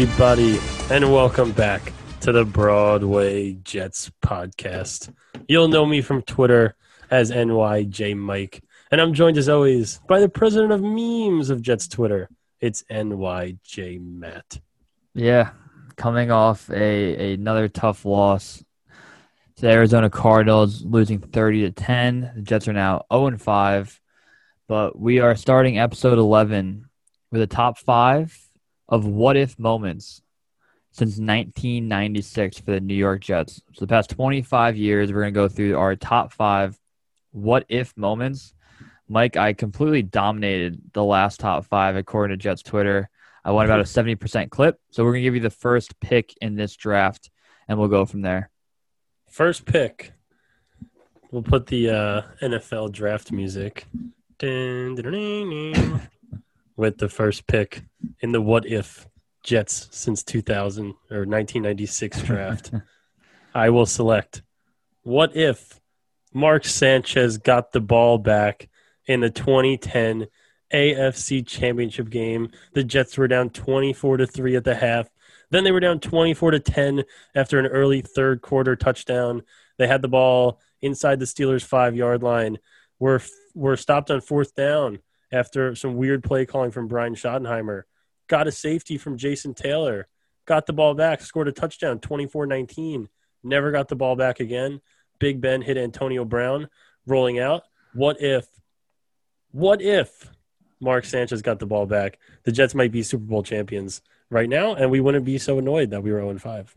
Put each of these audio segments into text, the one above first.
everybody, and welcome back to the Broadway Jets podcast. You'll know me from Twitter as NYJ Mike, and I'm joined as always by the president of memes of Jets Twitter. It's NYJ Matt. Yeah, coming off a another tough loss to the Arizona Cardinals, losing 30 to 10. The Jets are now 0 and 5, but we are starting episode 11 with a top five of what if moments since 1996 for the New York Jets. So the past 25 years, we're going to go through our top five what if moments. Mike, I completely dominated the last top five according to Jets Twitter. I won about a 70% clip. So we're going to give you the first pick in this draft, and we'll go from there. First pick. We'll put the uh, NFL draft music. Dun, dun, dun, with the first pick in the what if Jets since 2000 or 1996 draft. I will select what if Mark Sanchez got the ball back in the 2010 AFC Championship game. The Jets were down 24 to 3 at the half. Then they were down 24 to 10 after an early third quarter touchdown. They had the ball inside the Steelers' 5-yard line. Were were stopped on fourth down after some weird play calling from Brian Schottenheimer. Got a safety from Jason Taylor. Got the ball back, scored a touchdown 24 19. Never got the ball back again. Big Ben hit Antonio Brown rolling out. What if, what if Mark Sanchez got the ball back? The Jets might be Super Bowl champions right now, and we wouldn't be so annoyed that we were 0 5.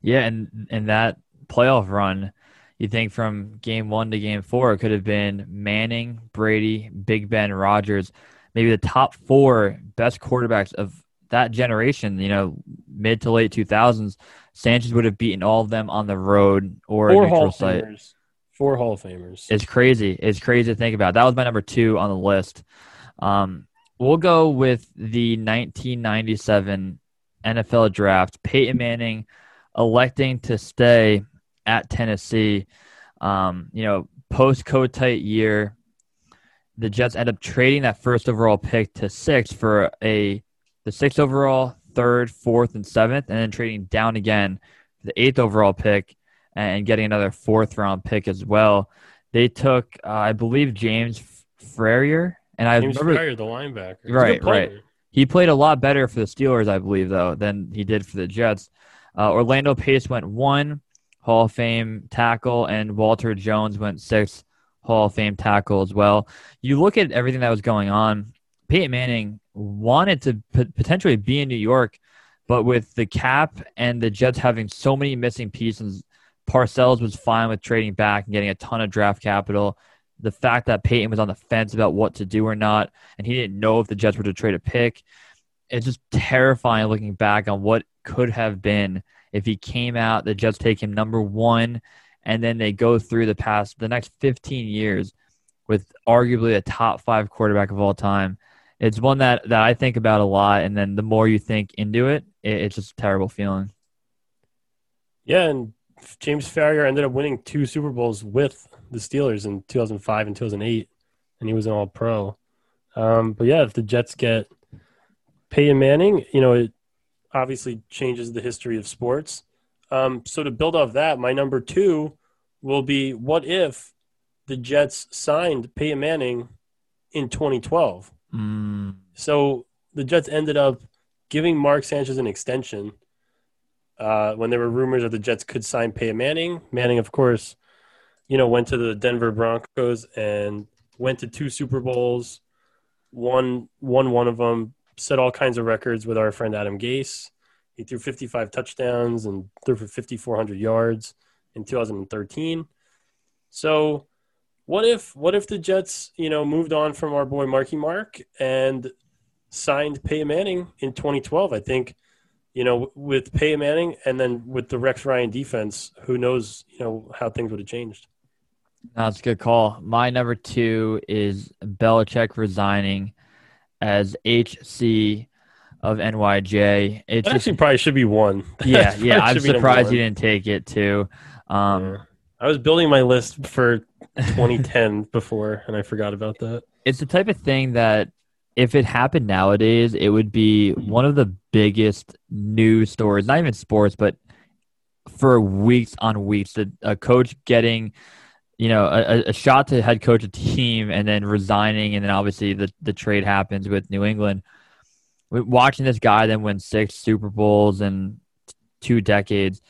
Yeah, and and that playoff run, you think from game one to game four, it could have been Manning, Brady, Big Ben, Rodgers, maybe the top four best quarterbacks of that generation. You know, mid to late two thousands. Sanchez would have beaten all of them on the road or Four a Hall neutral of site. Famers. Four Hall of Famers. It's crazy. It's crazy to think about. That was my number two on the list. Um, we'll go with the 1997 NFL draft. Peyton Manning electing to stay at Tennessee. Um, you know, post Kotite year, the Jets end up trading that first overall pick to six for a the sixth overall, third, fourth, and seventh, and then trading down again for the eighth overall pick and getting another fourth round pick as well. They took, uh, I believe, James Farrior, and I James remember the linebacker. He's Right, right. he played a lot better for the Steelers, I believe, though, than he did for the Jets. Uh, Orlando Pace went one Hall of Fame tackle, and Walter Jones went six Hall of Fame tackle as well. You look at everything that was going on. Peyton Manning wanted to p- potentially be in New York, but with the cap and the Jets having so many missing pieces, Parcells was fine with trading back and getting a ton of draft capital. The fact that Peyton was on the fence about what to do or not, and he didn't know if the Jets were to trade a pick, it's just terrifying looking back on what could have been if he came out, the Jets take him number one, and then they go through the past the next 15 years with arguably a top five quarterback of all time. It's one that, that I think about a lot, and then the more you think into it, it it's just a terrible feeling. Yeah, and James Farrior ended up winning two Super Bowls with the Steelers in 2005 and 2008, and he was an All Pro. Um, but yeah, if the Jets get Peyton Manning, you know, it obviously changes the history of sports. Um, so to build off that, my number two will be: What if the Jets signed Peyton Manning in 2012? Mm, So the Jets ended up giving Mark Sanchez an extension uh, when there were rumors that the Jets could sign Peyton Manning. Manning, of course, you know, went to the Denver Broncos and went to two Super Bowls, won won one of them, set all kinds of records with our friend Adam Gase. He threw 55 touchdowns and threw for 5,400 yards in 2013. So, what if what if the Jets, you know, moved on from our boy Marky Mark and signed Peyton Manning in 2012? I think, you know, with Peyton Manning and then with the Rex Ryan defense, who knows, you know, how things would have changed. that's a good call. My number two is Belichick resigning as HC of NYJ. It just actually probably should be one. yeah, yeah. I'm should be number surprised you didn't take it too. Um, Yeah. I was building my list for 2010 before, and I forgot about that. it's the type of thing that if it happened nowadays, it would be one of the biggest news stories, not even sports, but for weeks on weeks. A, a coach getting, you know, a, a, shot to head coach a team and then resigning, and then obviously the, the trade happens with New England. Watching this guy then win six Super Bowls in two decades,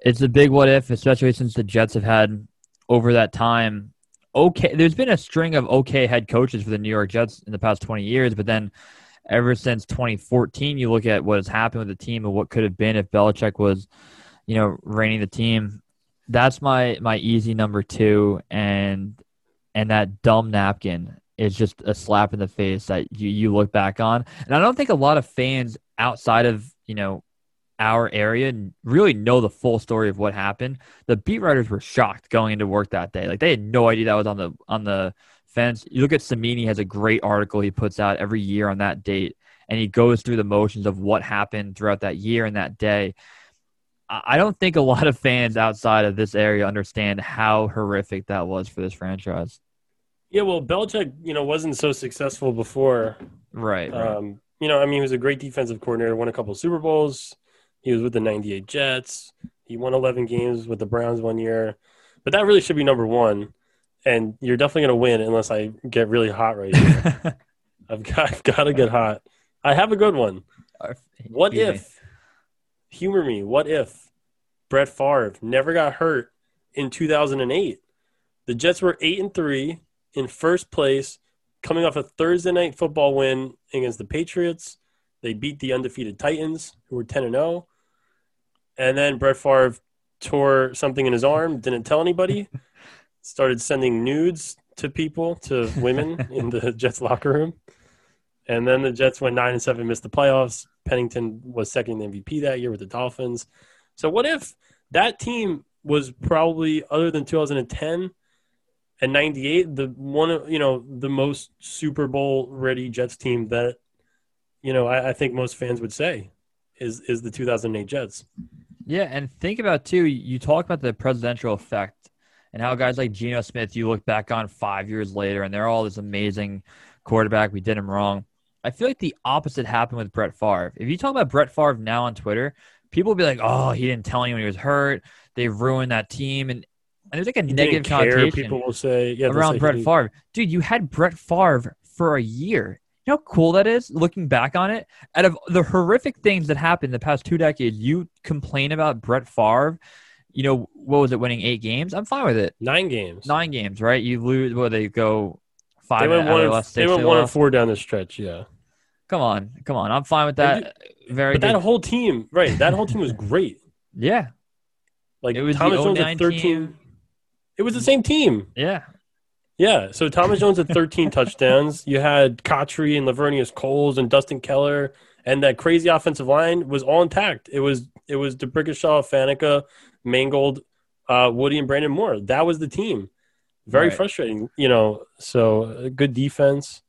it's a big what if, especially since the Jets have had over that time okay. There's been a string of okay head coaches for the New York Jets in the past 20 years, but then ever since 2014, you look at what has happened with the team and what could have been if Belichick was, you know, reigning the team. That's my my easy number two, and and that dumb napkin is just a slap in the face that you you look back on. And I don't think a lot of fans outside of you know our area really know the full story of what happened. The beat writers were shocked going into work that day. Like they had no idea that was on the on the fence. You look at Cimini has a great article he puts out every year on that date, and he goes through the motions of what happened throughout that year and that day. I don't think a lot of fans outside of this area understand how horrific that was for this franchise. Yeah, well, Belichick, you know, wasn't so successful before. Right. Um, you know, I mean, he was a great defensive coordinator, won a couple Super Bowls. He was with the 98 Jets. He won 11 games with the Browns one year. But that really should be number one. And you're definitely going to win unless I get really hot right here. I've got, I've got to get hot. I have a good one. What if, humor me, what if Brett Favre never got hurt in 2008? The Jets were 8 and 3 in first place, coming off a Thursday night football win against the Patriots. They beat the undefeated Titans, who were 10 and 0 and then Brett Favre tore something in his arm, didn't tell anybody, started sending nudes to people, to women in the Jets locker room. And then the Jets went nine and seven, missed the playoffs. Pennington was second in MVP that year with the Dolphins. So what if that team was probably other than 2010 and 98 the one you know the most Super Bowl ready Jets team that you know I, I think most fans would say is is the 2008 Jets. Yeah, and think about too. You talk about the presidential effect and how guys like Geno Smith, you look back on five years later, and they're all this amazing quarterback. We did him wrong. I feel like the opposite happened with Brett Favre. If you talk about Brett Favre now on Twitter, people will be like, "Oh, he didn't tell anyone he was hurt. They ruined that team," and and there's like a he negative connotation. People will say, yeah, around Brett Favre, dude. You had Brett Favre for a year. You know how cool that is looking back on it? Out of the horrific things that happened the past two decades, you complain about Brett Favre. You know, what was it, winning eight games? I'm fine with it. Nine games. Nine games, right? You lose, well, they go five they went one, they went one and four down the stretch, yeah. Come on, come on. I'm fine with that. Very But good. that whole team, right, that whole team was great. yeah. Like it was Thomas Jones at 13. Team. It was the same team. Yeah. Yeah, so Thomas Jones had 13 touchdowns. You had Cotchery and Laveranues Coles and Dustin Keller, and that crazy offensive line was all intact. It was it was D'Brickashaw, Faneca, Mangold, uh, Woody, and Brandon Moore. That was the team. Very right. frustrating, you know. So uh, good defense.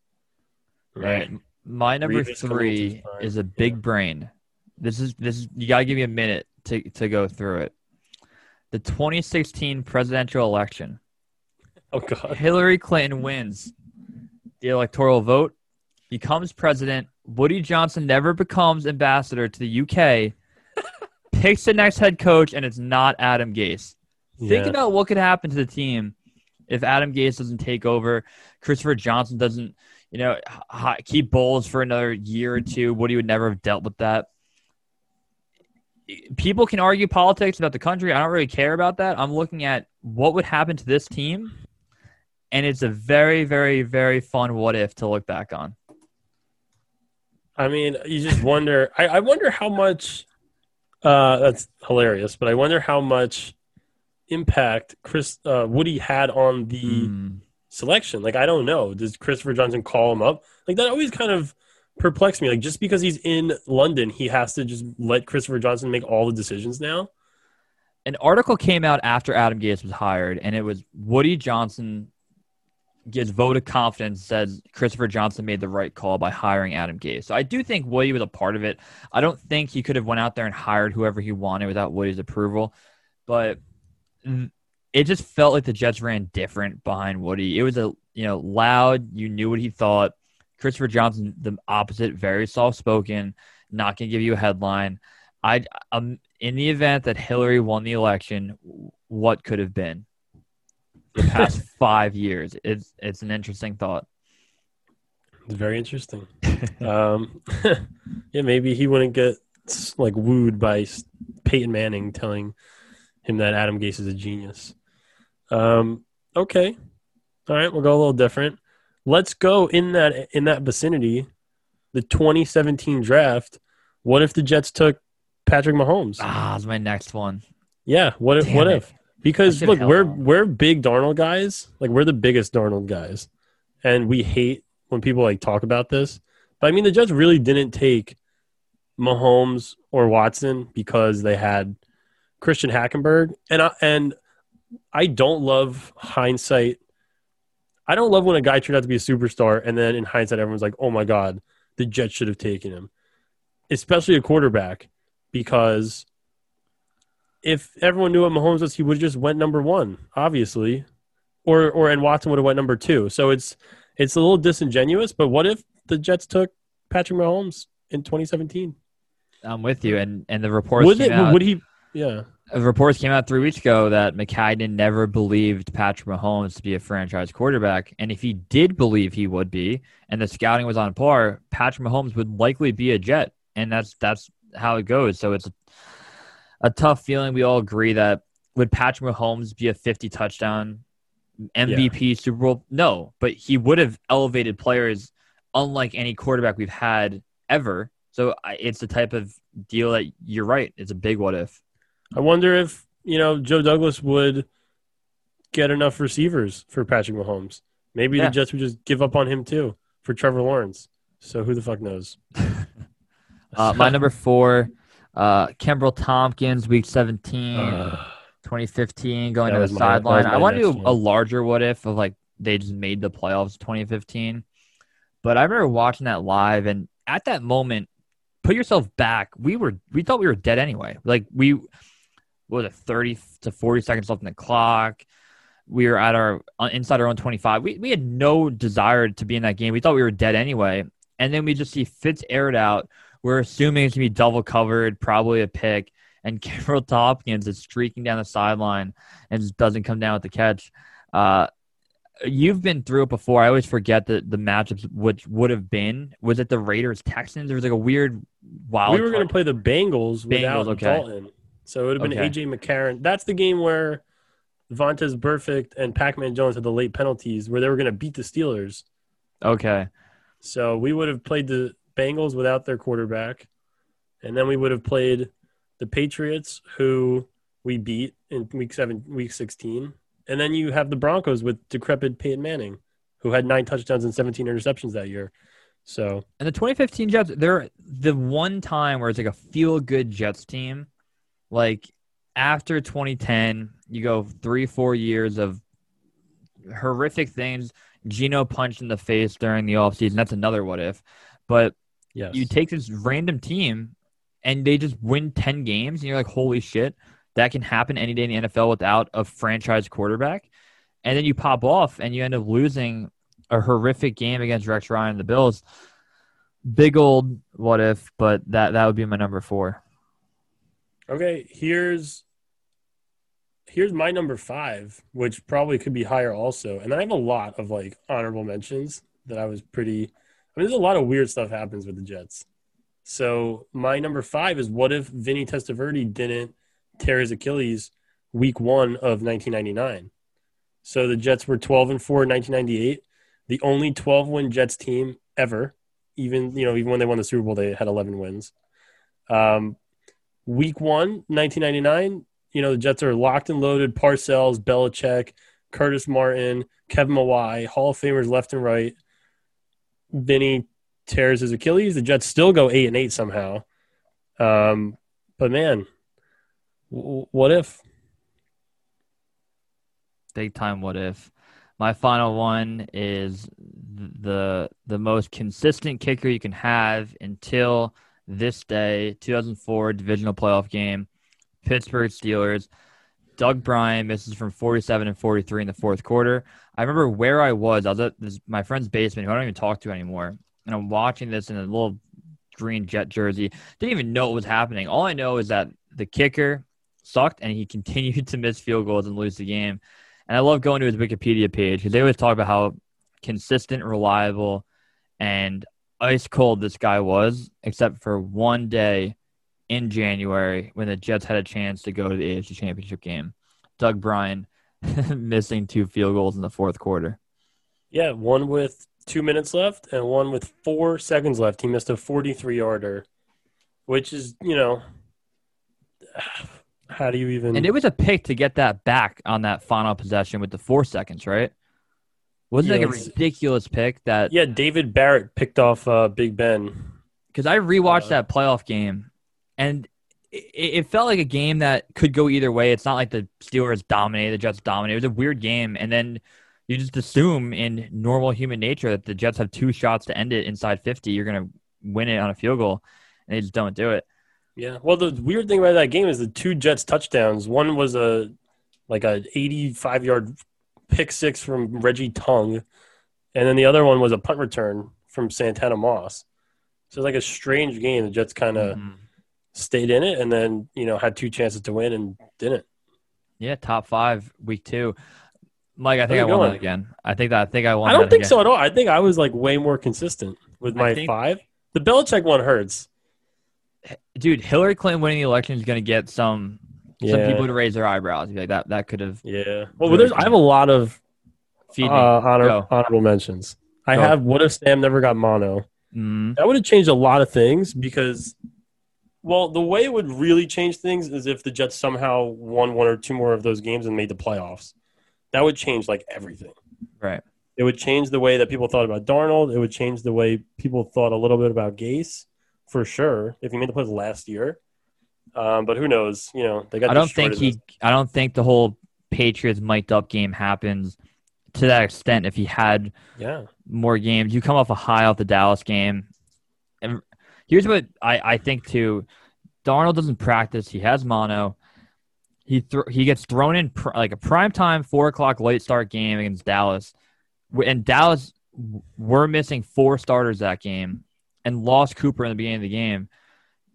Right. My number three is a big yeah. brain. This is this is you gotta give me a minute to to go through it. The 2016 presidential election. Oh God. Hillary Clinton wins the electoral vote, becomes president. Woody Johnson never becomes ambassador to the UK. picks the next head coach, and it's not Adam Gase. Think about what could happen to the team if Adam Gase doesn't take over. Christopher Johnson doesn't, you know, keep Bowles for another year or two. Woody would never have dealt with that. People can argue politics about the country. I don't really care about that. I'm looking at what would happen to this team and it's a very, very, very fun what if to look back on. I mean, you just wonder. I, I wonder how much. Uh, that's hilarious, but I wonder how much impact Chris uh, Woody had on the mm. Selection. Like, I don't know. Does Christopher Johnson call him up? Like, that always kind of perplexed me. Like, just because he's in London, he has to just let Christopher Johnson make all the decisions now. An article came out after Adam Gase was hired, and it was Woody Johnson gives vote of confidence says Christopher Johnson made the right call by hiring Adam Gase. So I do think Woody was a part of it. I don't think he could have went out there and hired whoever he wanted without Woody's approval, but it just felt like the Jets ran different behind Woody. It was a you know loud. You knew what he thought. Christopher Johnson, the opposite, very soft spoken, not going to give you a headline. I um, in the event that Hillary won the election, what could have been the past five years? It's it's an interesting thought. It's very interesting. um, yeah, maybe he wouldn't get like wooed by Peyton Manning telling him that Adam Gase is a genius. Um, okay, all right, we'll go a little different. Let's go in that in that vicinity, the 2017 draft. What if the Jets took Patrick Mahomes? Ah, that's my next one. Yeah, what if? Damn what it. if? Because look, we're we're big Darnold guys. Like we're the biggest Darnold guys, and we hate when people like talk about this. But I mean, the Jets really didn't take Mahomes or Watson because they had Christian Hackenberg, and I, and I don't love hindsight. I don't love when a guy turned out to be a superstar, and then in hindsight, everyone's like, "Oh my god, the Jets should have taken him," especially a quarterback, because if everyone knew what Mahomes was, he would have just went number one, obviously, or or and Watson would have went number two. So it's it's a little disingenuous. But what if the Jets took Patrick Mahomes in 2017? I'm with you, and and the reports Would it? out. Would he? Yeah. Reports came out three weeks ago that Maccagnan never believed Patrick Mahomes to be a franchise quarterback, and if he did believe he would be, and the scouting was on par, Patrick Mahomes would likely be a Jet, and that's that's how it goes. So it's a, a tough feeling. We all agree that would Patrick Mahomes be a 50 touchdown MVP Super Bowl? No, but he would have elevated players unlike any quarterback we've had ever. So it's the type of deal that you're right. It's a big what if. I wonder if you know Joe Douglas would get enough receivers for Patrick Mahomes. Maybe Yeah. the Jets would just give up on him too for Trevor Lawrence. So who the fuck knows? Uh, my number four, uh, Kenbrell Thompkins, week 17, Ugh. 2015, going to the was my- that was sideline. I want to do one. a larger what if of like they just made the playoffs 2015. But I remember watching that live, and at that moment, put yourself back. We were we thought we were dead anyway. Like we what was it 30 to 40 seconds left in the clock. We were at our uh, inside our own 25. We we had no desire to be in that game. We thought we were dead anyway. And then we just see Fitz aired out. We're assuming it's gonna be double covered, probably a pick. And Kenbrell Thompkins is streaking down the sideline and just doesn't come down with the catch. Uh, you've been through it before. I always forget the the matchups which would have been. Was it the Raiders Texans? There was like a weird wild. we were going to play the Bengals, without okay. Dalton. So it would have been Okay. AJ McCarron. That's the game where Vontaze Burfict and Pac-Man Jones had the late penalties where they were going to beat the Steelers. Okay. So we would have played the Bengals without their quarterback, and then we would have played the Patriots, who we beat in week seven, week sixteen, and then you have the Broncos with decrepit Peyton Manning, who had nine touchdowns and seventeen interceptions that year. So And the 2015 Jets, they're the one time where it's like a feel good Jets team. Like after 2010, you go three, four years of horrific things. Geno punched in the face during the offseason. That's another what if. But yes, you take this random team and they just win 10 games, and you're like, holy shit, that can happen any day in the NFL without a franchise quarterback. And then you pop off and you end up losing a horrific game against Rex Ryan and the Bills. Big old what if, but that, that would be my number four. Okay, here's here's my number five, which probably could be higher also. And I have a lot of like honorable mentions that I was pretty. I mean, there's a lot of weird stuff happens with the Jets. So my number five is what if Vinny Testaverde didn't tear his Achilles week one of 1999? So the Jets were 12 and four in 1998, the only 12 win Jets team ever. Even you know even when they won the Super Bowl, they had 11 wins. Um, week one, 1999, you know, the Jets are locked and loaded. Parcells, Belichick, Curtis Martin, Kevin Mawae, Hall of Famers left and right. Vinny tears his Achilles. The Jets still go eight and eight somehow. Um, but man, w- what if? Big time what if. My final one is the the most consistent kicker you can have until this day, 2004 divisional playoff game, Pittsburgh Steelers. Doug Brien misses from 47 and 43 in the fourth quarter. I remember where I was. I was at this, my friend's basement, who I don't even talk to anymore. and I'm watching this in a little green jet jersey. Didn't even know what was happening. All I know is that the kicker sucked and he continued to miss field goals and lose the game. And I love going to his Wikipedia page because they always talk about how consistent, reliable, and ice cold this guy was, except for one day in January when the Jets had a chance to go to the AFC Championship game. Doug Brien missing two field goals in the fourth quarter. Yeah, one with two minutes left and one with four seconds left. He missed a 43 yarder, which is, you know, how do you even. And it was a pick to get that back on that final possession with the four seconds, right? Wasn't Yeah, like a ridiculous pick that Yeah, David Barrett picked off uh, Big Ben. because I rewatched Uh, that playoff game, and it, it felt like a game that could go either way. It's not like the Steelers dominated, the Jets dominated. It was a weird game, and then you just assume in normal human nature that the Jets have two shots to end it inside fifty. You're gonna win it on a field goal, and they just don't do it. Yeah. Well, the weird thing about that game is the two Jets touchdowns. One was a like a 85 yard pick six from Reggie Tongue, and then the other one was a punt return from Santana Moss. So it's like a strange game. The Jets kind of Mhm. stayed in it, and then you know had two chances to win and didn't. Yeah, top five week two. Mike, I think I won that again. I think that I think I won. I don't think again. so at all. I think I was like way more consistent with my think- five. The Belichick one hurts. dude. Hillary Clinton winning the election is going to get some some Yeah. people to raise their eyebrows. Be like that that could have Yeah. Well, there's I have a lot of uh, honor, Go. honorable mentions. I Go. have what if Sam never got mono? Mhm. That would have changed a lot of things because, well, the way it would really change things is if the Jets somehow won one or two more of those games and made the playoffs. That would change like everything. Right. It would change the way that people thought about Darnold. It would change the way people thought a little bit about Gase, for sure. If he made the playoffs last year, um, but who knows? You know, they got. I don't think he. I don't think the whole Patriots mic'd up game happens to that extent. If he had Yeah. more games, you come off a high off the Dallas game, and here's what I I think too. Darnold doesn't practice. He has mono. He thro- he gets thrown in pr- like a prime time four o'clock late start game against Dallas, and Dallas were missing four starters that game, and lost Cooper in the beginning of the game.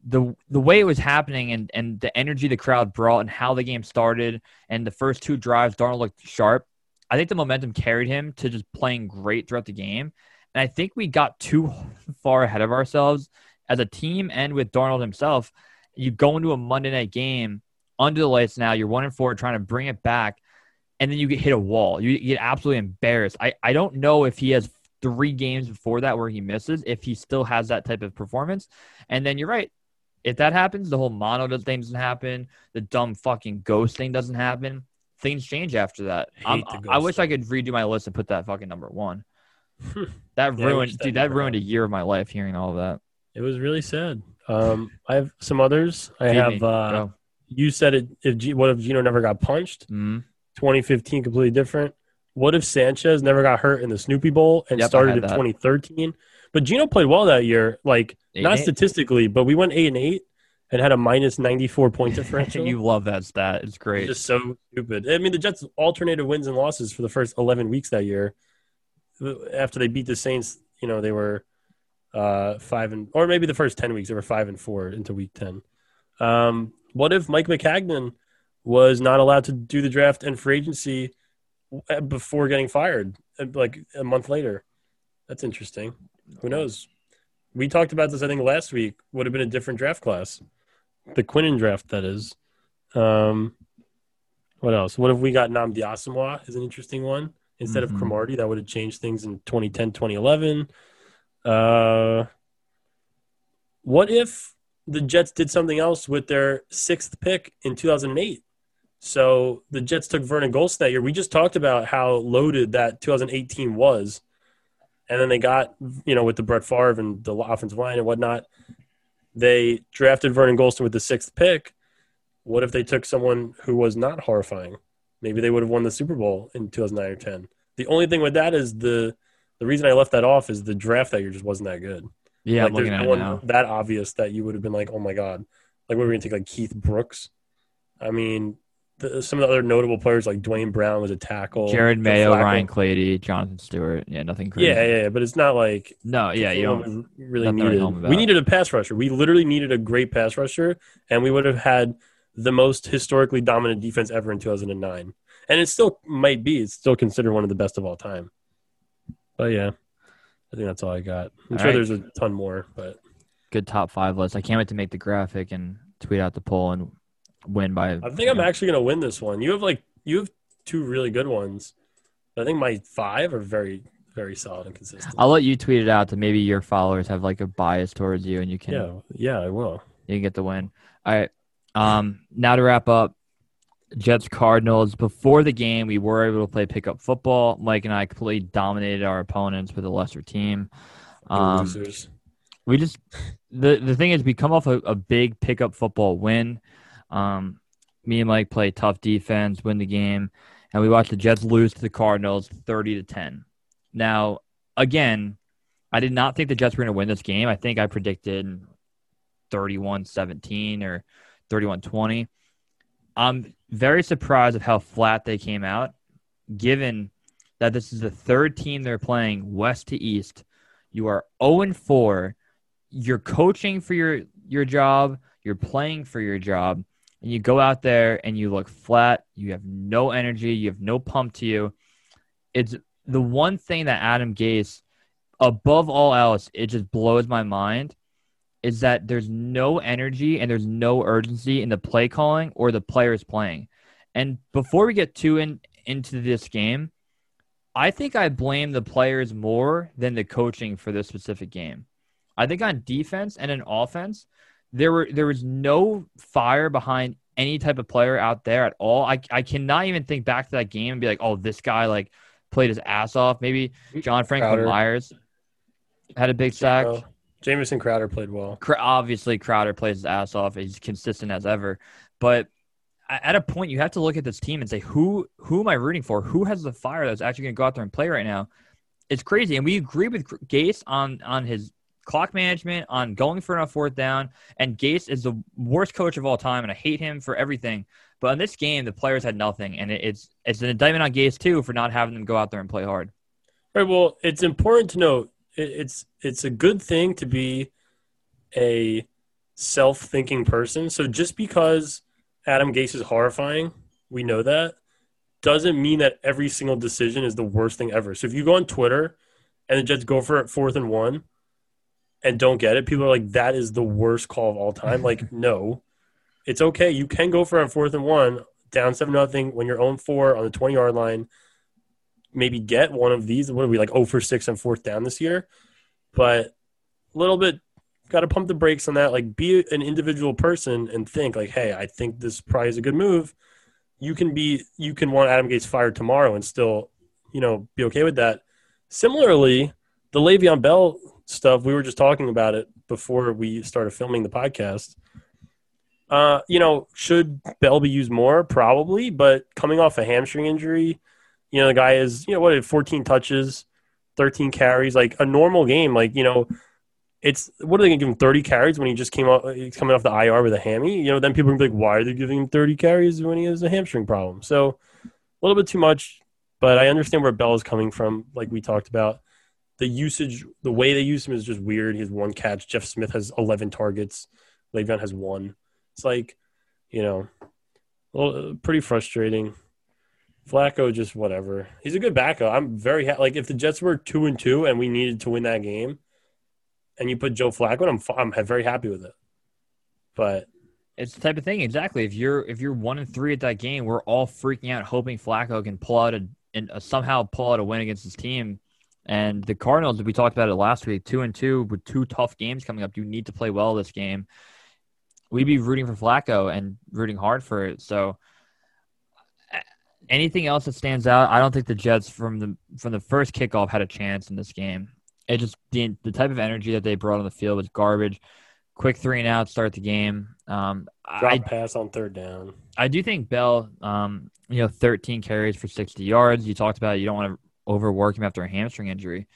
The the way it was happening and and the energy the crowd brought and how the game started and the first two drives, Darnold looked sharp. I think the momentum carried him to just playing great throughout the game. And I think we got too far ahead of ourselves as a team and with Darnold himself. You go into a Monday night game under the lights now, you're one and four trying to bring it back, and then you get hit a wall. You get absolutely embarrassed. I, I don't know if he has three games before that where he misses, if he still has that type of performance. And then you're right. If that happens, the whole mono thing doesn't happen, the dumb fucking ghost thing doesn't happen. Things change after that. Hate I'm- I ghost wish I could redo my list and put that fucking number one. That Yeah, ruined, that dude. That never ruined a year of my life hearing all of that. It was really sad. Um, I have some others. I Feed have. me. Uh, you said it. If G, what if Geno never got punched? Mhm. 2015, completely different. What if Sanchez never got hurt in the Snoopy Bowl and Yep, started in that. 2013? But Geno played well that year. Like Eight not eight? statistically, but we went eight and eight and had a minus 94 point differential. you love that stat. It's It's great. just so stupid. I mean, the Jets alternated wins and losses for the first 11 weeks that year. After they beat the Saints, you know, they were uh, five and, or maybe the first 10 weeks, they were five and four into week 10. Um, what if Mike Maccagnan was not allowed to do the draft and free agency uh, before getting fired, uh, like a month later? That's interesting. Who knows? We talked about this, I think, last week. Would have been a different draft class, the Quinnen draft, that is. Um, what else? What if we got Nnamdi Asomugha is an interesting one instead Mhm. of Cromartie? That would have changed things in 2010, 2011. Uh, what if the Jets did something else with their sixth pick in 2008? So the Jets took Vernon Gholston that year. We just talked about how loaded that 2018 was. And then they got, you know, with the Brett Favre and the offensive line and whatnot, they drafted Vernon Gholston with the sixth pick. What if they took someone who was not horrifying? Maybe they would have won the Super Bowl in 2009 or 10. The only thing with that is the the reason I left that off is the draft that year just wasn't that good. Yeah, like, there's at no it one now. that obvious that you would have been like, oh my god, like what were we gonna take like Keith Brooks? I mean, the, some of the other notable players like Duane Brown was a tackle. Jerod Mayo, Flacco- Ryan Clady, Jonathan Stewart. Yeah, nothing crazy. Yeah, yeah, yeah, but it's not like No, yeah, you don't. really needed. We needed a pass rusher. We literally needed a great pass rusher, and we would have had the most historically dominant defense ever in 2009. And it still might be. It's still considered one of the best of all time. But yeah, I think that's all I got. I'm All sure right. there's a ton more, but Good top five list. I can't wait to make the graphic and tweet out the poll and win by. I think I'm actually gonna win this one. You have like you have two really good ones. I think my five are very, very solid and consistent. I'll let you tweet it out to maybe your followers have like a bias towards you and you can yeah, yeah, I will. you can get the win. All right. Um, now to wrap up, Jets Cardinals. Before the game, we were able to play pickup football. Mike and I completely dominated our opponents with a lesser team. Um, losers. we just the the thing is we come off a, a big pickup football win. Um, me and Mike play tough defense, win the game, and we watched the Jets lose to the Cardinals thirty to ten. Now, again, I did not think the Jets were going to win this game. I think I predicted 31-17 or 31-20. I'm very surprised of how flat they came out, given that this is the third team they're playing west to east. You are 0 4. You're coaching for your, your job. You're playing for your job. And you go out there and you look flat. You have no energy. You have no pump to you. It's the one thing that Adam Gase, above all else, it just blows my mind is that there's no energy and there's no urgency in the play calling or the players playing. And before we get too in, into this game, I think I blame the players more than the coaching for this specific game. I think on defense and in offense, there were there was no fire behind any type of player out there at all. I I cannot even think back to that game and be like, oh, this guy like played his ass off. Maybe John Franklin Crowder. Myers had a big sack. Uh, Jamison Crowder played well. Obviously Crowder plays his ass off. He's consistent as ever. But at a point, you have to look at this team and say, who who am I rooting for? Who has the fire that's actually going to go out there and play right now? It's crazy, and we agree with Gase on on his clock management, on going for a fourth down. And Gase is the worst coach of all time, and I hate him for everything. But in this game, the players had nothing, and it's it's an indictment on Gase too for not having them go out there and play hard. Right. Well, it's important to note it's it's a good thing to be a self-thinking person. So just because Adam Gase is horrifying, we know that, doesn't mean that every single decision is the worst thing ever. So if you go on Twitter and the Jets go for it fourth and one and don't get it, people are like, that is the worst call of all time. like, no. It's okay. You can go for on fourth and one, down seven nothing when you're 0 4 on the 20 yard line maybe get one of these. What are we like 0 for 6 on fourth down this year? But a little bit got to pump the brakes on that. Like be an individual person and think like, hey, I think this probably is a good move. You can be you can want Adam Gase fired tomorrow and still, you know, be okay with that. Similarly, the Le'Veon Bell stuff, we were just talking about it before we started filming the podcast. Uh, you know, should Bell be used more? Probably, but coming off a hamstring injury, you know, the guy is, you know, what, 14 touches, 13 carries, like a normal game. Like, you know, it's what are they to give him 30 carries when he just came out, he's coming off the IR with a hammy? You know, then people are to be like, why are they giving him 30 carries when he has a hamstring problem? So a little bit too much, but I understand where Bell is coming from, like we talked about. The usage, the way they use him is just weird. He has one catch. Jeff Smith has 11 targets. Le'Veon has one. It's like, you know, well, pretty frustrating. Flacco just whatever. He's a good backup. I'm very ha- like if the Jets were two and two and we needed to win that game, and you put Joe Flacco, I'm I'm very happy with it. But It's the type of thing exactly. If you're if you're one and three at that game, we're all freaking out, hoping Flacco can pull out a and uh, somehow pull out a win against his team. And the Cardinals, we talked about it last week, two and two with two tough games coming up. You need to play well this game. We'd be rooting for Flacco and rooting hard for it. So anything else that stands out, I don't think the Jets from the from the first kickoff had a chance in this game. It just the the type of energy that they brought on the field was garbage. Quick three and out, start the game. Um, drop I pass on third down. I do think Bell, um, you know, 13 carries for 60 yards. You talked about it, you don't want to overwork him after a hamstring injury.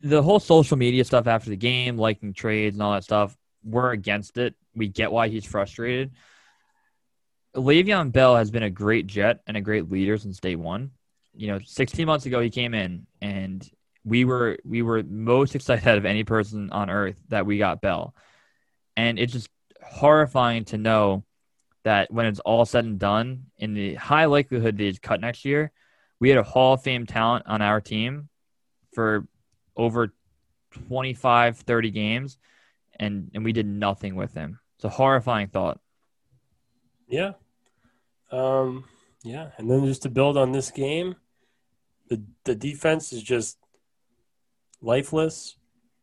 The whole social media stuff after the game, liking trades and all that stuff, we're against it. We get why he's frustrated. Le'Veon Bell has been a great Jet and a great leader since day one. You know, 16 months ago he came in, and we were we were most excited of any person on earth that we got Bell, and it's just horrifying to know that when it's all said and done, in the high likelihood that he's cut next year, we had a Hall of Fame talent on our team for over 25, 30 games, and, and we did nothing with him. It's a horrifying thought. Yeah. Um, yeah. And then just to build on this game, the the defense is just lifeless.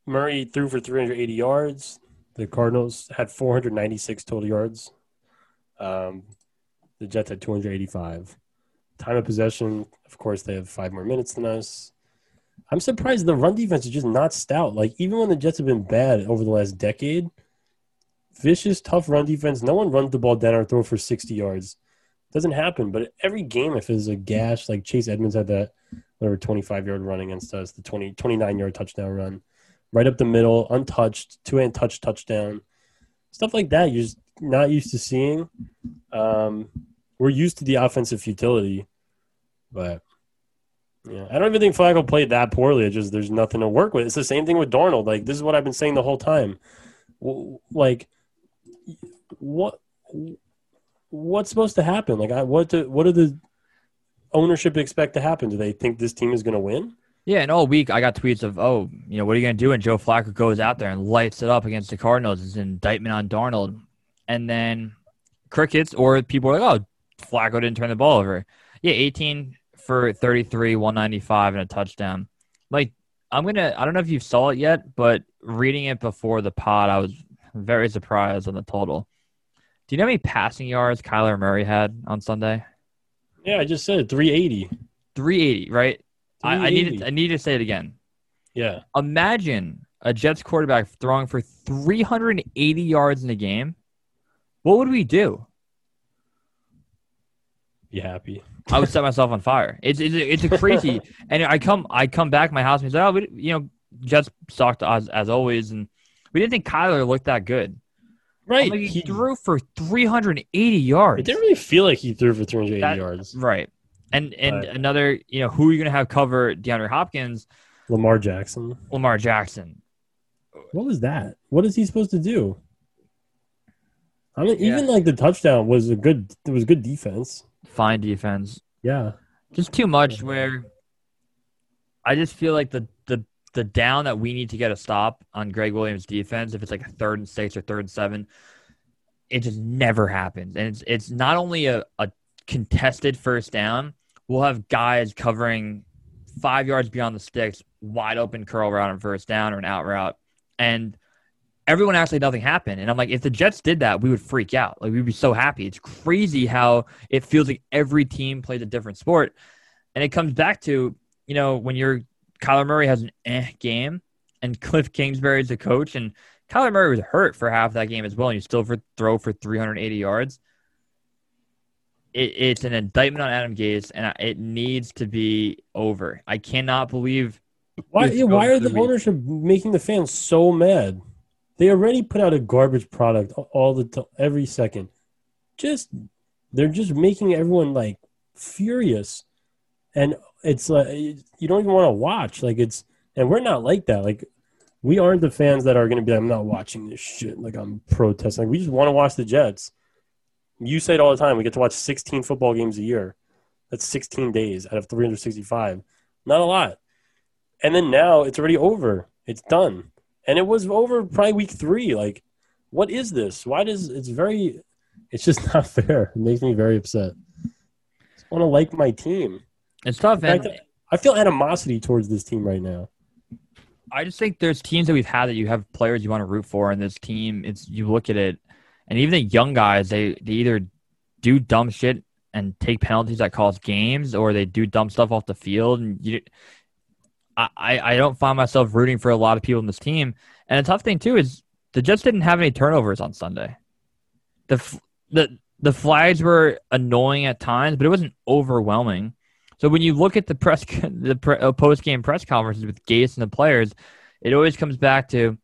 Murray threw for 380 yards. The Cardinals had 496 total yards. Um, the Jets had 285. Time of possession, of course, they have five more minutes than us. I'm surprised the run defense is just not stout. Like even when the Jets have been bad over the last decade, vicious, tough run defense. No one runs the ball down or throw for 60 yards. Doesn't happen. But every game, if it's a gash, like Chase Edmonds had that whatever 25 yard run against us, the 20 29 yard touchdown run, right up the middle, untouched, two hand touch touchdown, stuff like that. You're just not used to seeing. Um, we're used to the offensive futility, but yeah, I don't even think Flacco played that poorly. It's just there's nothing to work with. It's the same thing with Darnold. Like this is what I've been saying the whole time. Like what what's supposed to happen? Like I, what do, what do the ownership expect to happen? Do they think this team is going to win? Yeah, and all week I got tweets of, oh, you know, what are you going to do? And Joe Flacco goes out there and lights it up against the Cardinals. It's an indictment on Darnold. And then crickets, or people are like, oh, Flacco didn't turn the ball over. Yeah, 18 for 33, 195, and a touchdown. Like, I'm going to, I don't know if you saw it yet, but reading it before the pod, I was very surprised on the total. Do you know how many passing yards Kyler Murray had on Sunday? Yeah, I just said 380. 380, right? 380. I, I need to, I need to say it again. Yeah. Imagine a Jets quarterback throwing for 380 yards in a game. What would we do? Be happy. I would set myself on fire. It's it's, it's a crazy. and I come I come back my house and say, oh, we, you know, Jets sucked as as always, and we didn't think Kyler looked that good. Right. Like he, he, threw for 380 yards. It didn't really feel like he threw for 380 that, yards. Right. And and but, another, you know, who are you going to have cover DeAndre Hopkins? Lamar Jackson. Lamar Jackson. What was that? What is he supposed to do? I mean, yeah. even like the touchdown was a good. It was good defense. Fine defense. Yeah. Just too much. Where I just feel like the the the down that we need to get a stop on Gregg Williams' defense, if it's like a third and six or third and seven, it just never happens. And it's it's not only a, a contested first down, we'll have guys covering five yards beyond the sticks, wide open curl route on first down or an out route. And everyone acts like nothing happened. And I'm like, if the Jets did that, we would freak out. Like we'd be so happy. It's crazy how it feels like every team plays a different sport. And it comes back to, you know, when you're Kyler Murray has an eh game, and Cliff Kingsbury is the coach, and Kyler Murray was hurt for half that game as well, and you still for, throw for 380 yards. It, it's an indictment on Adam Gase, and it needs to be over. I cannot believe. Why? Why are the week. ownership making the fans so mad? They already put out a garbage product all the t- every second. Just they're just making everyone like furious, and it's like you don't even want to watch. Like it's, and we're not like that. Like we aren't the fans that are going to be. I'm not watching this shit. Like I'm protesting. Like we just want to watch the Jets. You say it all the time. We get to watch 16 football games a year. That's 16 days out of 365. Not a lot. And then now it's already over. It's done. And it was over probably week three. Like, what is this? Why does it's very? It's just not fair. It makes me very upset. I want to like my team. It's tough. I feel animosity towards this team right now. I just think there's teams that we've had that you have players you want to root for, and this team, it's you look at it, and even the young guys, they they either do dumb shit and take penalties that cause games, or they do dumb stuff off the field, and you. I, I don't find myself rooting for a lot of people in this team. And the tough thing too is the Jets didn't have any turnovers on Sunday. The the the flags were annoying at times, but it wasn't overwhelming. So when you look at the press, the pre, uh, post game press conferences with Gase and the players, it always comes back to,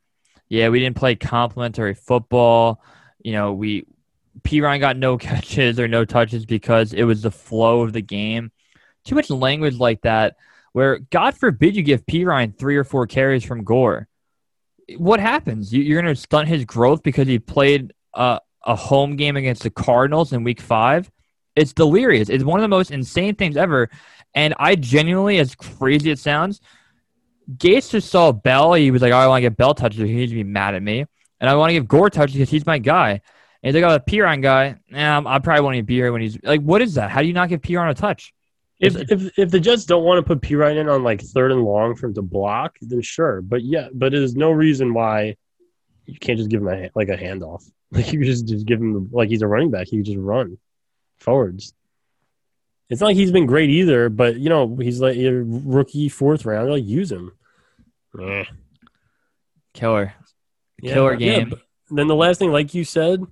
yeah, we didn't play complementary football. You know, we P Ryan got no catches or no touches because it was the flow of the game. Too much language like that, where God forbid you give Perine three or four carries from Gore. What happens? You, are going to stunt his growth because he played a, a home game against the Cardinals in week five? It's delirious. It's one of the most insane things ever. And I genuinely, as crazy as it sounds, Gase just saw Bell. He was like, oh, I want to get Bell touches. He needs to be mad at me. And I want to give Gore touches because he's my guy. And he's like, oh, the Perine guy, nah, I probably won't even be here when he's like, what is that? How do you not give Perine a touch? If, if if the Jets don't want to put Perine in on like third and long for him to block, then sure. But yeah, but there's no reason why you can't just give him a like a handoff. Like you just just give him like he's a running back. He just run forwards. It's not like he's been great either, but you know he's like a rookie fourth round. Like use him. Eh. Killer, yeah, killer game. Yeah, then the last thing, like you said,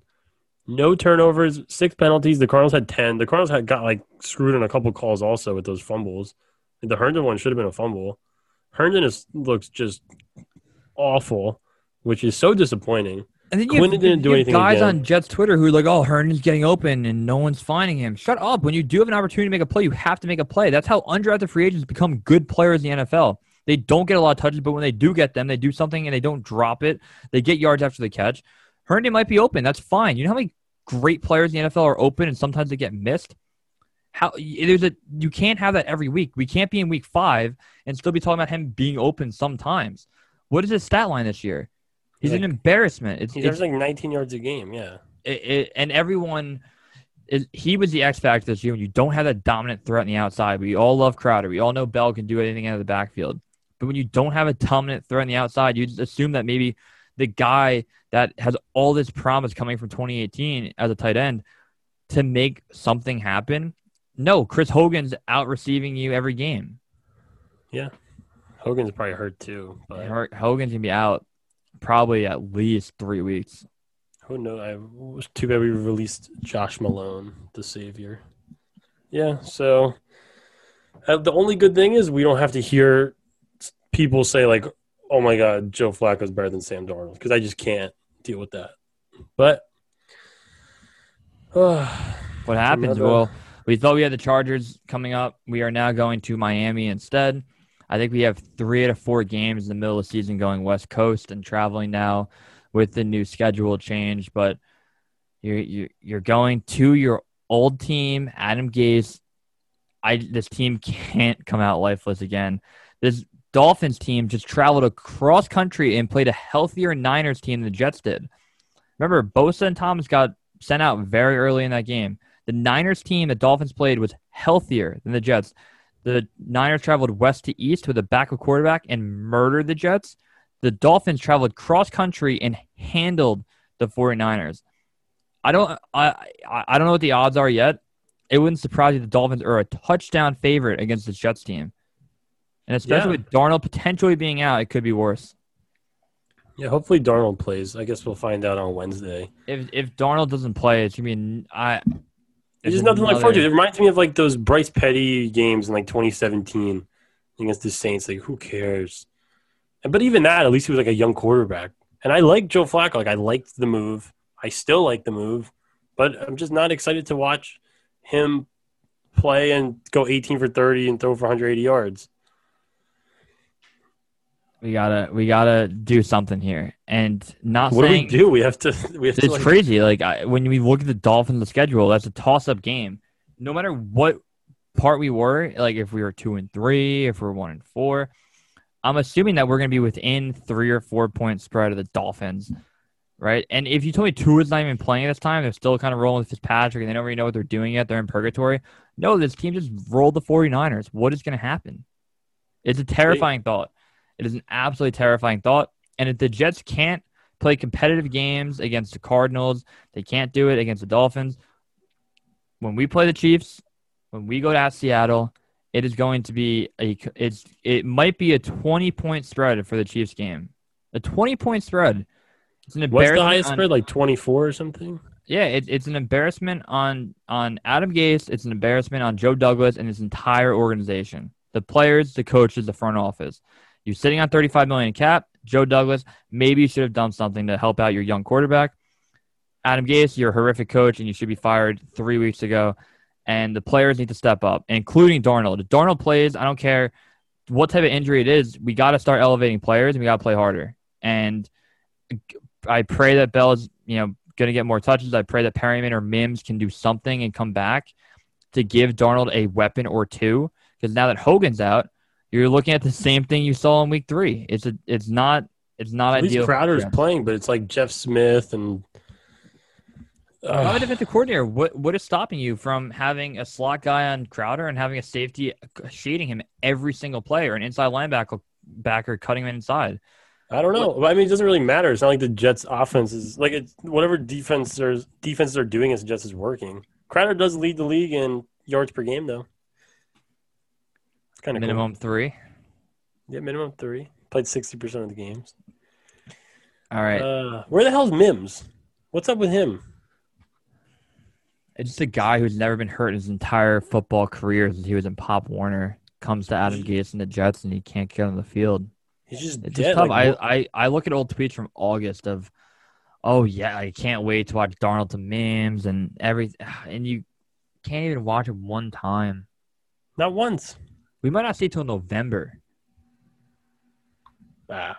no turnovers, six penalties. The Cardinals had ten. The Cardinals had got like screwed in a couple calls also with those fumbles. The Herndon one should have been a fumble. Herndon is looks just awful, which is so disappointing. And then you Quinn have, didn't do anything. Guys again. on Jets Twitter who are like, "Oh, Herndon's getting open and no one's finding him." Shut up! When you do have an opportunity to make a play, you have to make a play. That's how undrafted free agents become good players in the NFL. They don't get a lot of touches, but when they do get them, they do something and they don't drop it. They get yards after the catch. Herndon might be open. That's fine. You know how many great players in the NFL are open and sometimes they get missed? How there's a you can't have that every week. We can't be in week five and still be talking about him being open sometimes. What is his stat line this year? He's like, an embarrassment. It's, he's like 19 yards a game. Yeah. It, it, and everyone is he was the X factor this year. When you don't have that dominant threat on the outside, we all love Crowder. We all know Bell can do anything out of the backfield. But when you don't have a dominant threat on the outside, you just assume that maybe the guy that has all this promise coming from 2018 as a tight end to make something happen. No, Chris Hogan's out receiving you every game. Yeah. Hogan's probably hurt too. But... Hogan's gonna be out probably at least three weeks. Who knows? I was too bad we released Josh Malone, the savior. Yeah, so uh, the only good thing is we don't have to hear people say like, "Oh my God, Joe Flacco's better than Sam Darnold," because I just can't deal with that. But uh, what happens? Another... Well, we thought we had the Chargers coming up. We are now going to Miami instead. I think we have three out of four games in the middle of the season going West Coast and traveling now with the new schedule change. But you're you're going to your old team, Adam Gase. I this team can't come out lifeless again. This Dolphins team just traveled across country and played a healthier Niners team than the Jets did. Remember, Bosa and Thomas got sent out very early in that game. The Niners team the Dolphins played was healthier than the Jets. The Niners traveled west to east with a backup quarterback and murdered the Jets. The Dolphins traveled cross country and handled the 49ers. I don't I I don't know what the odds are yet. It wouldn't surprise you the Dolphins are a touchdown favorite against the Jets team. And especially yeah. with Darnold potentially being out, it could be worse. Yeah, hopefully Darnold plays. I guess we'll find out on Wednesday. If if Darnold doesn't play, it's gonna be I. There's just nothing like forward to. It reminds me of like those Bryce Petty games in like 2017 against the Saints. Like, who cares? But even that, at least he was like a young quarterback. And I like Joe Flacco. Like, I liked the move. I still like the move, but I'm just not excited to watch him play and go 18 for 30 and throw for 180 yards. We gotta we gotta do something here, and not. What saying, do we do? We have to. We have it's to, like, crazy. Like I, when we look at the Dolphins' schedule, that's a toss-up game. No matter what part we were, like if we were two and three, if we're one and four, I'm assuming that we're gonna be within three or four point spread of the Dolphins, right? And if you told me two is not even playing this time, they're still kind of rolling with Fitzpatrick, and they don't really know what they're doing yet. They're in purgatory. No, this team just rolled the 49ers. What is gonna happen? It's a terrifying thought. It is an absolutely terrifying thought. And if the Jets can't play competitive games against the Cardinals, they can't do it against the Dolphins. When we play the Chiefs, when we go to Seattle, it is going to be a it's it might be a 20 point spread for the Chiefs game. A 20 point spread. It's an What's the highest on, spread? Like 24 or something? Yeah, it, it's an embarrassment on on Adam Gase. It's an embarrassment on Joe Douglas and his entire organization. The players, the coaches, the front office. You're sitting on 35 million cap. Joe Douglas, maybe you should have done something to help out your young quarterback. Adam Gase, you're a horrific coach, and you should be fired three weeks ago. And the players need to step up, including Darnold. If Darnold plays, I don't care what type of injury it is. We got to start elevating players, and we got to play harder. And I pray that Bell is, you know, going to get more touches. I pray that Perriman or Mims can do something and come back to give Darnold a weapon or two. Because now that Hogan's out, you're looking at the same thing you saw in Week Three. It's a, it's not, it's not At ideal. Crowder's playing, but it's like Jeff Smith and. A defensive coordinator? What what is stopping you from having a slot guy on Crowder and having a safety shading him every single play or an inside linebacker backer cutting him inside? I don't know. I mean, it doesn't really matter. It's not like the Jets' offense is like it's whatever defense defenses are doing as the Jets is working. Crowder does lead the league in yards per game, though. Kind of Minimum three. Yeah, minimum three. Played sixty percent of the games. All right. Uh, where the hell's Mims? What's up with him? It's just a guy who's never been hurt in his entire football career since he was in Pop Warner. Comes to Adam Gase and the Jets, and he can't get on the field. He's just It's dead. just tough. like, I, I, I look at old tweets from August of, oh yeah, I can't wait to watch Darnold to Mims and everything, and you can't even watch it one time. not once. We might not see it till November. Ah,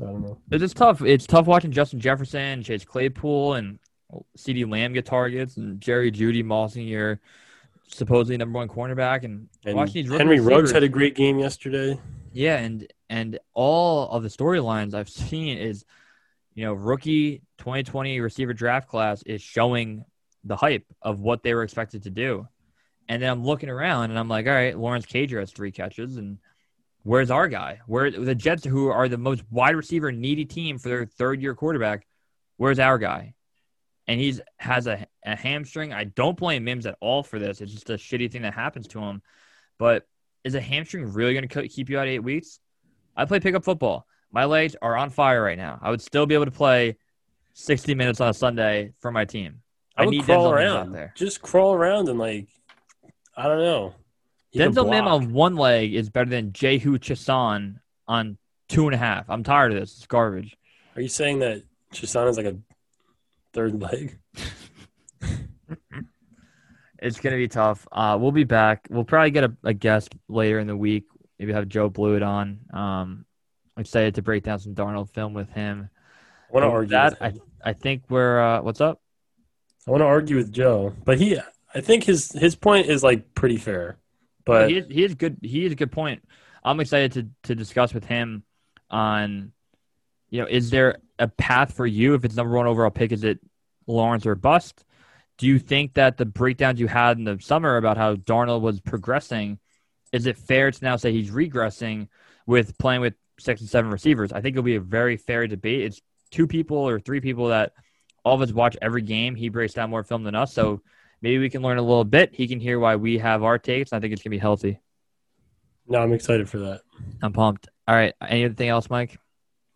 I don't know. It's just tough. It's tough watching Justin Jefferson, Chase Claypool, and CeeDee Lamb get targets, and Jerry Jeudy mossing your supposedly number one cornerback, and, And watching these rookie Henry Ruggs had a great game yesterday. Yeah, and and all of the storylines I've seen is, you know, rookie 2020 receiver draft class is showing the hype of what they were expected to do. And then I'm looking around and I'm like, all right, Lawrence Cager has three catches, and where's our guy? Where the Jets, who are the most wide receiver needy team for their third year quarterback, where's our guy? And he's has a, a hamstring. I don't blame Mims at all for this. It's just a shitty thing that happens to him. But is a hamstring really going to keep you out eight weeks? I play pickup football. My legs are on fire right now. I would still be able to play 60 minutes on a Sunday for my team. I, I, would need crawl around. out there. Just crawl around and like, I don't know. Can Denzel block. on one leg is better than Jehu Chesson on two and a half. I'm tired of this. It's garbage. Are you saying that Chesson is like a third leg? It's going to be tough. Uh, we'll be back. We'll probably get a, a guest later in the week. Maybe have Joe Blewett on. Um, I'm excited to break down some Darnold film with him. I want to argue that. with I. I think we're. Uh, what's up? I want to argue with Joe, but he, I think his his point is like pretty fair. But he is, he is good. He is a good point. I'm excited to to discuss with him on, you know, is there a path for you if it's number one overall pick? Is it Lawrence or bust? Do you think that the breakdowns you had in the summer about how Darnold was progressing, is it fair to now say he's regressing with playing with six and seven receivers? I think it'll be a very fair debate. It's two people or three people that all of us watch every game. He breaks down more film than us, so maybe we can learn a little bit. He can hear why we have our takes. I think it's gonna be healthy. no, I'm excited for that. I'm pumped. All right. Anything else, Mike?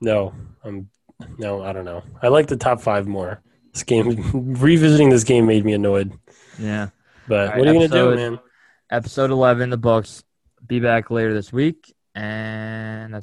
No, I'm no, I don't know. I like the top five more. This game, revisiting this game made me annoyed. Yeah. But right, what are you gonna do, man? Episode 11, the books. Be back later this week. And that's it.